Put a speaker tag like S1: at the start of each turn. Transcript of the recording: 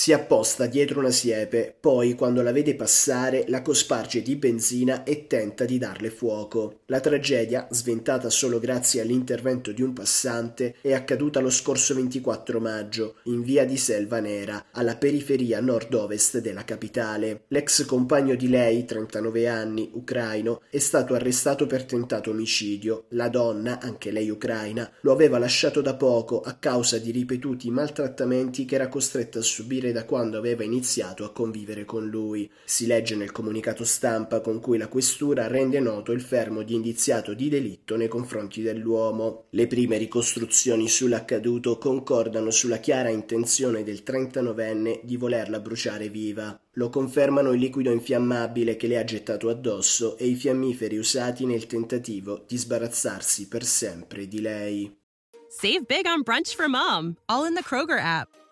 S1: Si apposta dietro una siepe, poi quando la vede passare la cosparge di benzina e tenta di darle fuoco. La tragedia, sventata solo grazie all'intervento di un passante, è accaduta lo scorso 24 maggio, in via di Selva Nera, alla periferia nord-ovest della capitale. L'ex compagno di lei, 39 anni, ucraino, è stato arrestato per tentato omicidio. La donna, anche lei ucraina, lo aveva lasciato da poco a causa di ripetuti maltrattamenti che era costretta a subire da quando aveva iniziato a convivere con lui. Si legge nel comunicato stampa con cui la questura rende noto il fermo di indiziato di delitto nei confronti dell'uomo. Le prime ricostruzioni sull'accaduto concordano sulla chiara intenzione del 39enne di volerla bruciare viva. Lo confermano il liquido infiammabile che le ha gettato addosso e i fiammiferi usati nel tentativo di sbarazzarsi per sempre di lei.
S2: Save big on brunch for mom, all in the Kroger app.